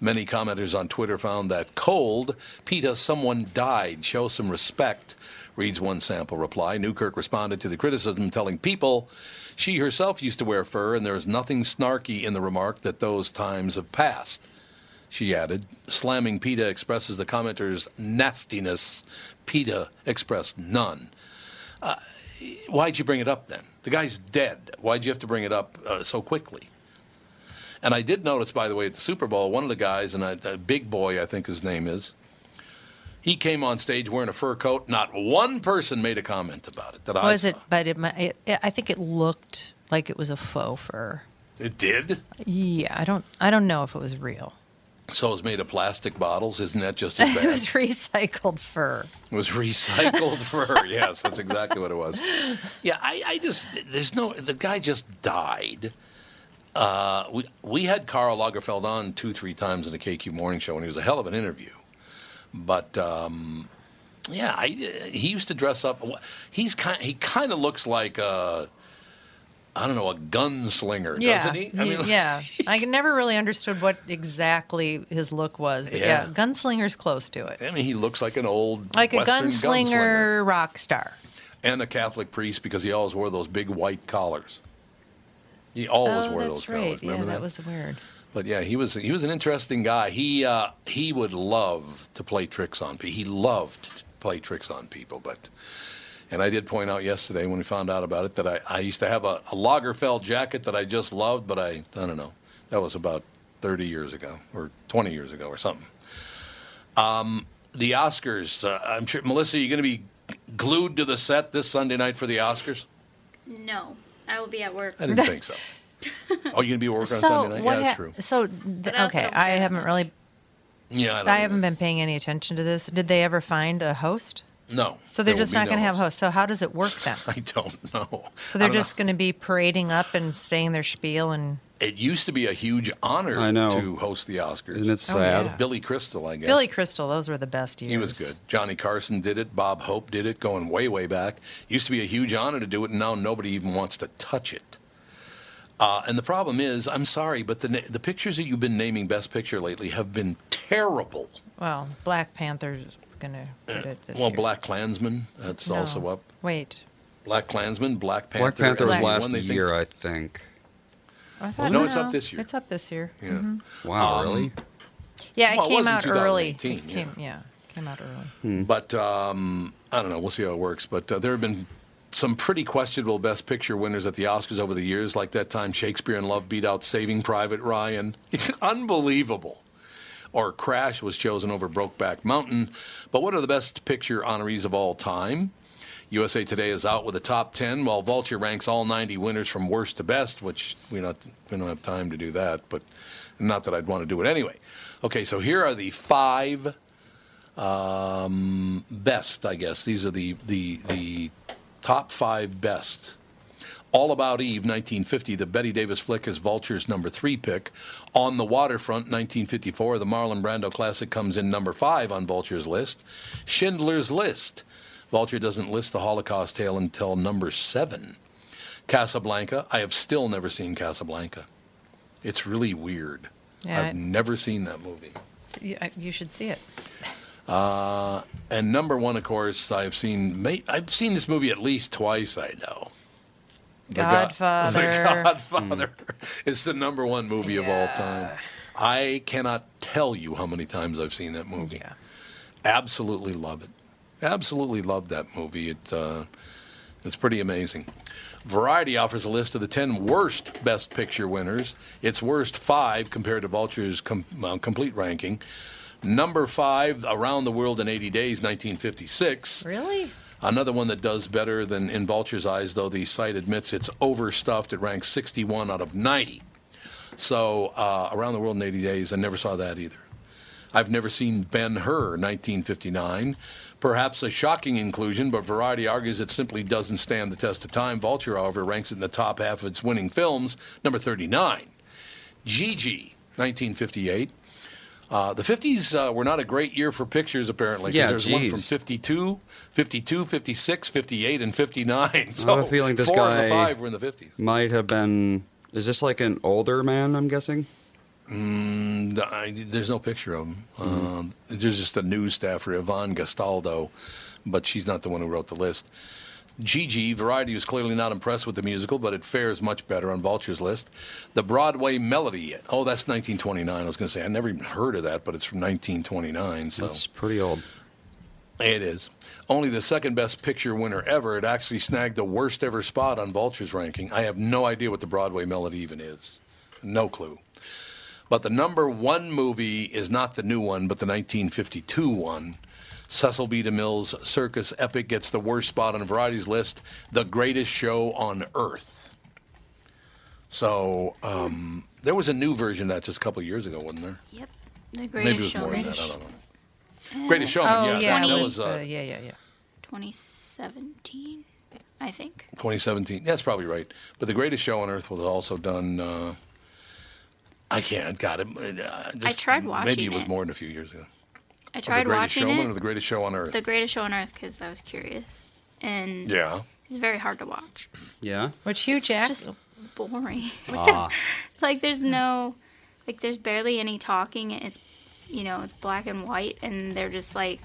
Many commenters on Twitter found that cold. PETA, someone died. Show some respect, reads one sample reply. Newkirk responded to the criticism, telling people she herself used to wear fur and there is nothing snarky in the remark that those times have passed. She added, slamming PETA expresses the commenter's nastiness. PETA expressed none. Uh, why'd you bring it up then? The guy's dead. Why'd you have to bring it up uh, so quickly? And I did notice, by the way, at the Super Bowl, one of the guys, and a, a big boy, I think his name is, he came on stage wearing a fur coat. Not one person made a comment about it that I Was it? But it, it, I think it looked like it was a faux fur. It did. Yeah, I don't. I don't know if it was real. So it was made of plastic bottles. Isn't that just as bad? it was recycled fur. It was recycled fur. Yes, that's exactly what it was. Yeah, I, I just there's no the guy just died. Uh, we we had Karl Lagerfeld on two three times in the KQ Morning Show, and he was a hell of an interview. But um, yeah, I, he used to dress up. He's kind he kind of looks like a I don't know a gunslinger, Yeah, doesn't he? I y- yeah. I never really understood what exactly his look was. But yeah, Yeah. gunslinger's close to it. I mean, he looks like an old Like a Western gunslinger, rock star. and a Catholic priest because he always wore those big white collars. He always oh, wore that's those right. collars. Yeah, Remember that was weird. But yeah, he was he was an interesting guy. He uh, he would love to play tricks on people. He loved to play tricks on people. But and I did point out yesterday when we found out about it that I, I used to have a, a Lagerfeld jacket that I just loved, but I I don't know. That was about thirty years ago or twenty years ago or something. Um, the Oscars. Uh, I'm sure Melissa, you're going to be glued to the set this Sunday night for the Oscars? No, I will be at work. I didn't think so. Oh, you going to be working on so Sunday night? Yeah, that's hap- true. So th- But I also okay, don't I care that haven't much. really. Yeah, I, don't I haven't been paying any attention to this. Did they ever find a host? No. So they're there just be not no going to have host. hosts. So how does it work then? I don't know. So I they're don't just going to be parading up and saying their spiel and know. It used to be a huge honor I know. to host the Oscars. Isn't it sad? yeah. Billy Crystal, I guess. Billy Crystal. Those were the best years. He was good. Johnny Carson did it. Bob Hope did it, going way, way back. Used to be a huge honor to do it, and now nobody even wants to touch it. Uh, and the problem is, I'm sorry, but the the pictures that you've been naming Best Picture lately have been terrible. Well, Black Panther's going to get it this well, year. Black Klansman, that's No. also up. Wait. Black Klansman, Black Panther. Black Panther was last one they year, I think. I thought, No, it's up this year. It's up this year. Yeah. Mhm. Wow, Um, really? Yeah, it Well, came was in out early. 2018, It came, yeah, came out early. Hmm. But um, I don't know. We'll see how it works. But uh, there have been some pretty questionable Best Picture winners at the Oscars over the years, like that time Shakespeare in Love beat out Saving Private Ryan. Unbelievable. Or Crash was chosen over Brokeback Mountain. But what are the Best Picture honorees of all time? USA Today is out with a top 10, while Vulture ranks all 90 winners from worst to best, which we don't, we don't have time to do that, but not that I'd want to do it anyway. Okay, so here are the five um, best, I guess. These are the, the, the top five best. All About Eve, 1950, the Bette Davis flick is Vulture's number three pick. On the Waterfront, 1954, the Marlon Brando classic comes in number five on Vulture's list. Schindler's List. Vulture doesn't list the Holocaust tale until number seven. Casablanca, I have still never seen Casablanca. It's really weird. Yeah, I've never seen that movie. You, you should see it. Uh, and number one, of course, I've seen. I've seen this movie at least twice. I know. The God- Godfather. the Godfather. It's the number one movie of all time. I cannot tell you how many times I've seen that movie. Yeah. Absolutely love it. Absolutely love that movie. It, uh, it's pretty amazing. Variety offers a list of the 10 worst Best Picture winners. Its worst five compared to Vulture's com- uh, complete ranking. Number five, Around the World in 80 Days, 1956. Really? Another one that does better than in Vulture's eyes, though the site admits it's overstuffed. It ranks 61 out of 90. So, uh, Around the World in 80 Days, I never saw that either. I've never seen Ben Hur, 1959. Perhaps a shocking inclusion, but Variety argues it simply doesn't stand the test of time. Vulture, however, ranks it in the top half of its winning films, number 39. Gigi, 1958. Uh, the 50s uh, were not a great year for pictures, apparently. 'cause Yeah, there's one from geez. 52, 52, 56, 58, and 59. I have a feeling this four of the guy five were in the 50s. might have been. Is this like an older man? I'm guessing. Mm, I, there's no picture of him. Um, there's just the news staffer, Yvonne Gastaldo, but she's not the one who wrote the list. Gigi, Variety was clearly not impressed with the musical, but it fares much better on Vulture's list. The Broadway Melody, oh, that's 1929. I was going to say, I never even heard of that, but it's from 1929. So It's pretty old. it is. Only the second best picture winner ever. It actually snagged the worst ever spot on Vulture's ranking. I have no idea what the Broadway Melody even is. No clue. But the number one movie is not the new one, but the 1952 one. Cecil B. DeMille's circus epic gets the worst spot on Variety's list, The Greatest Show on Earth. So um, there was a new version of that just a couple of years ago, wasn't there? Yep. The greatest Maybe it was more than that. I don't know. Greatest Showman, Oh, yeah. yeah. that, that was uh, the- yeah, yeah, yeah. 2017, I think. 2017. That's probably right. But the greatest show on earth was also done. I can't. Got it. Uh, just- tried Maybe watching it was it. Was more than a few years ago. I Of the tried greatest watching showman it. or the greatest show on earth. The Greatest Show on Earth because I was curious, and yeah. it's very hard to watch. Yeah. Which Hugh It's Jack. just boring. Ah. like there's no, like there's barely any talking. It's, you know, it's black and white, and they're just like,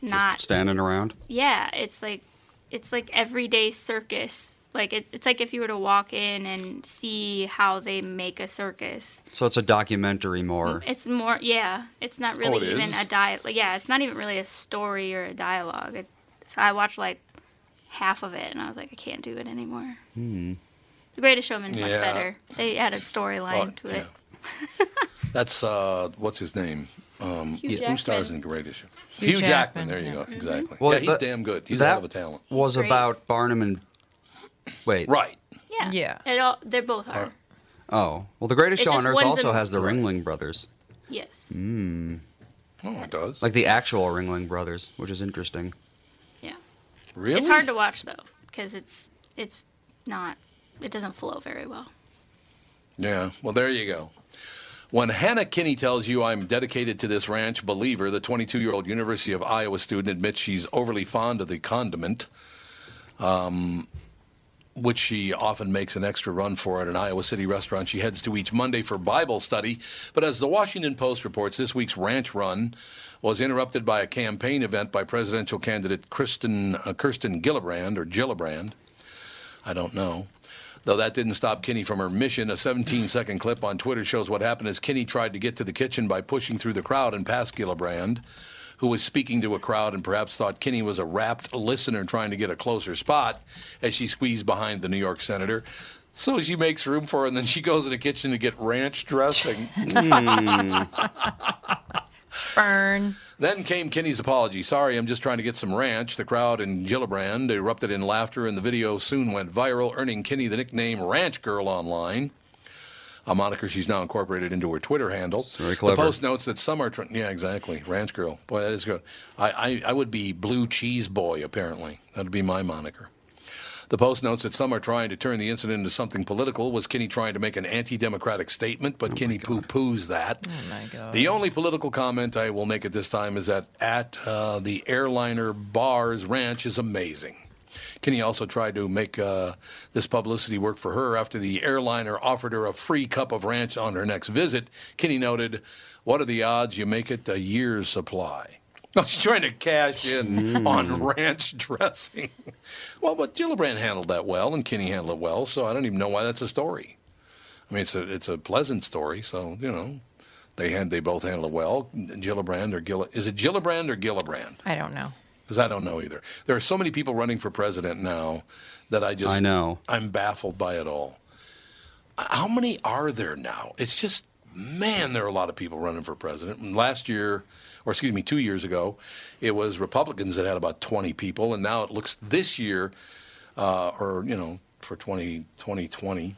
not. Standing around. yeah, it's like, it's like everyday circus. Like it, it's like if you were to walk in and see how they make a circus. So it's a documentary more. It's more, yeah. It's not really Oh, it even is? a dialogue. Yeah, it's not even really a story or a dialogue. It, so I watched like half of it, and I was like, I can't do it anymore. The Greatest Showman's much Yeah. better. They added storyline Oh, to it. yeah. That's uh, what's his name? Um, Hugh who stars in Greatest Show? Hugh Hugh, Jackman. Jackman, There you yeah. go. Exactly. Well, yeah, he's that- damn good. He's out of a talent. was about Barnum and. Wait. Right. Yeah. Yeah. It all, they both are. Oh well, the Greatest It's Show on just Earth one's also in- has the Ringling Brothers, Yes. Mm. Oh, it does. like the actual Ringling Brothers, which is interesting. Yeah. really? It's hard to watch though because it's it's not it doesn't flow very well. Yeah, well, there you go. When Hannah Kinney tells you I'm dedicated to this ranch, believer. The 22 year old University of Iowa student admits she's overly fond of the condiment, um, which she often makes an extra run for at an Iowa City restaurant she heads to each Monday for Bible study. But as the Washington Post reports, this week's ranch run was interrupted by a campaign event by presidential candidate Kristen, uh, Kirsten Gillibrand, or Gillibrand. I don't know. Though that didn't stop Kinney from her mission, a 17 second clip on Twitter shows what happened as Kinney tried to get to the kitchen by pushing through the crowd and past Gillibrand, who was speaking to a crowd and perhaps thought Kinney was a rapt listener trying to get a closer spot as she squeezed behind the New York senator. So she makes room for her, and then she goes in the kitchen to get ranch dressing. Burn. Then came Kenny's apology. Sorry, I'm just trying to get some ranch. The crowd in Gillibrand erupted in laughter, and the video soon went viral, earning Kenny the nickname Ranch Girl online. A moniker she's now incorporated into her Twitter handle. very clever. The post notes that some are, tr- yeah, exactly, Ranch Girl. Boy, that is good. I, I, I would be Blue Cheese Boy, apparently. That would be my moniker. The Post notes that some are trying to turn the incident into something political. Was Kinney trying to make an anti democratic statement? But Kinney poo poos that. Oh my God. The only political comment I will make at this time is that at uh, the airliner Bars Ranch is amazing. Kinney also tried to make uh, this publicity work for her after the airliner offered her a free cup of ranch on her next visit. Kinney noted, What are the odds you make it a year's supply? No, she's trying to cash in on ranch dressing. well, but Gillibrand handled that well, and Kinney handled it well, so I don't even know why that's a story. I mean, it's a it's a pleasant story, so you know, they had they both handled it well. Gillibrand or Gill is it Gillibrand or Gillibrand? I don't know. Because I don't know either. There are so many people running for president now that I just I know. I'm baffled by it all. How many are there now? It's just man, there are a lot of people running for president. And last year, or excuse me, two years ago, it was Republicans that had about 20 people, and now it looks this year, uh, or you know, for 20, 2020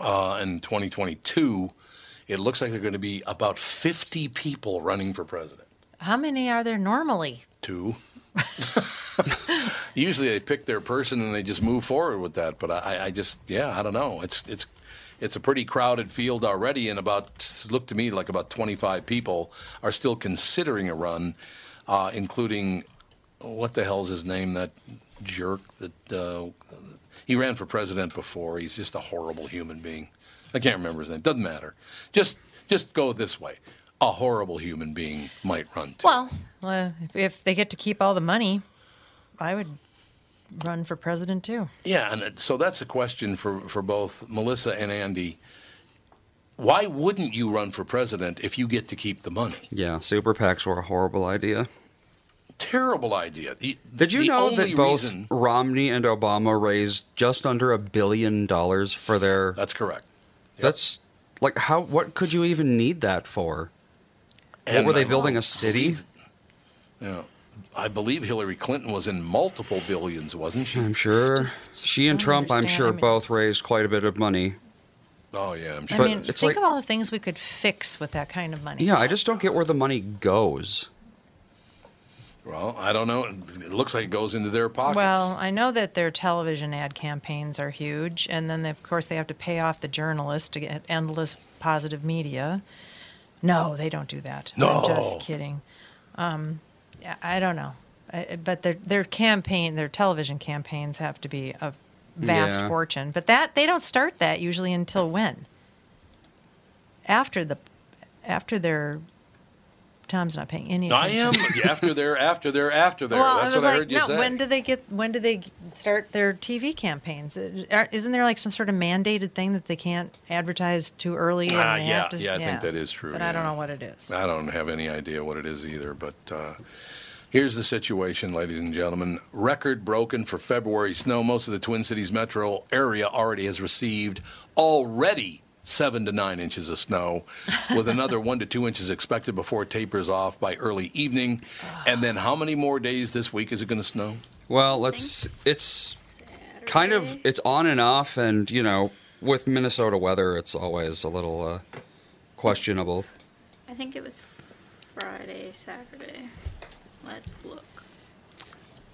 uh, and 2022, it looks like there are going to be about 50 people running for president. How many are there normally? Two. Usually they pick their person and they just move forward with that. But I, I just, yeah, I don't know. It's it's it's a pretty crowded field already, and about look to me like about 25 people are still considering a run, uh, including what the hell's his name? That jerk that uh, he ran for president before. He's just a horrible human being. I can't remember his name. Doesn't matter. Just just go this way. A horrible human being might run too. Well, uh, if, if they get to keep all the money, I would run for president too. Yeah, and so that's a question for, for both Melissa and Andy. Why wouldn't you run for president if you get to keep the money? Yeah, super PACs were a horrible idea. Terrible idea. The- Did you know that both reason- Romney and Obama raised just under a billion dollars for their? That's correct. That's like how? What could you even need that for? What And were they I building a city? Yeah, I believe Hillary Clinton was in multiple billions, wasn't she? I'm sure she and don't Trump. I'm sure I mean- both raised quite a bit of money. Oh yeah, I'm sure. But mean, it's think like- of all the things we could fix with that kind of money. Yeah, I just don't get where the money goes. well, I don't know. It looks like it goes into their pockets. Well, I know that their television ad campaigns are huge, and then they, of course they have to pay off the journalists to get endless positive media. No, they don't do that. No. I'm just kidding. Um, yeah, I don't know, I, but their their campaign, their television campaigns have to be a vast Yeah. fortune. But that they don't start that usually until when? After the, after their. Tom's not paying any I am after there, after there, after there. Well, That's I was what I like, heard you no. say. When do they get? When do they start their TV campaigns? Uh, Isn't there like some sort of mandated thing that they can't advertise too early? and they yeah, to, yeah, I think that is true, But I don't know what it is. I don't have any idea what it is either, but uh, here's the situation, ladies and gentlemen. Record broken for February snow. Most of the Twin Cities metro area already has received already seven to nine inches of snow, with another one to two inches expected before it tapers off by early evening. And then how many more days this week is it going to snow? Well, let's. It's kind of it's on and off, and you know, with Minnesota weather, it's always a little uh, questionable. I think it was Friday, Saturday. Let's look.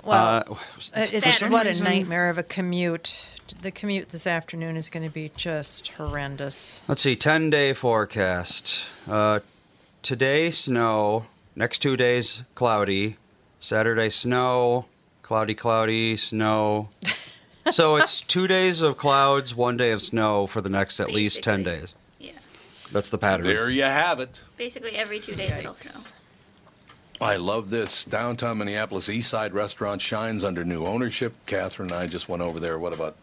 Well, Uh, it's some what a nightmare of a commute. The commute this afternoon is going to be just horrendous. Let's see, 10 day forecast. Uh, today, snow. Next two days, cloudy. Saturday, snow. Cloudy, cloudy, snow. so it's two days of clouds, one day of snow for the next at least 10 days. Yeah. That's the pattern. There you have it. Basically every two days it'll snow. I love this. Downtown Minneapolis East Side restaurant shines under new ownership. Catherine and I just went over there, what, about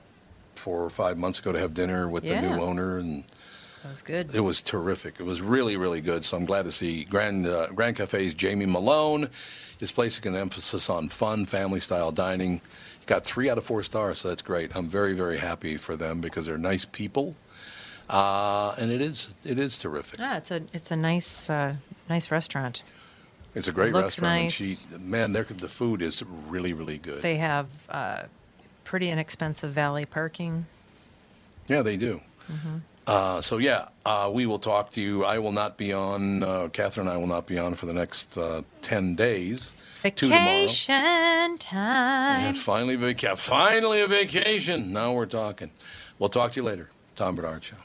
four or five months ago to have dinner with the new owner, and That was good. it was terrific. It was really, really good. So I'm glad to see Grand, uh, Grand Cafe's Jamie Malone. is placing an emphasis on fun, family style dining. Got three out of four stars, so that's great. I'm very, very happy for them because they're nice people. Uh, and it is it is terrific. Yeah, it's a it's a nice uh, nice restaurant. It's a great looks restaurant. nice. And she, man, the food is really, really good. They have uh, pretty inexpensive valet parking. yeah, they do. Mm-hmm. Uh, so yeah, uh, we will talk to you. I will not be on. Uh, Catherine and I will not be on for the next uh, ten days. Vacation time. And finally, vaca- finally a vacation. Now we're talking. We'll talk to you later. Tom Barnard Show.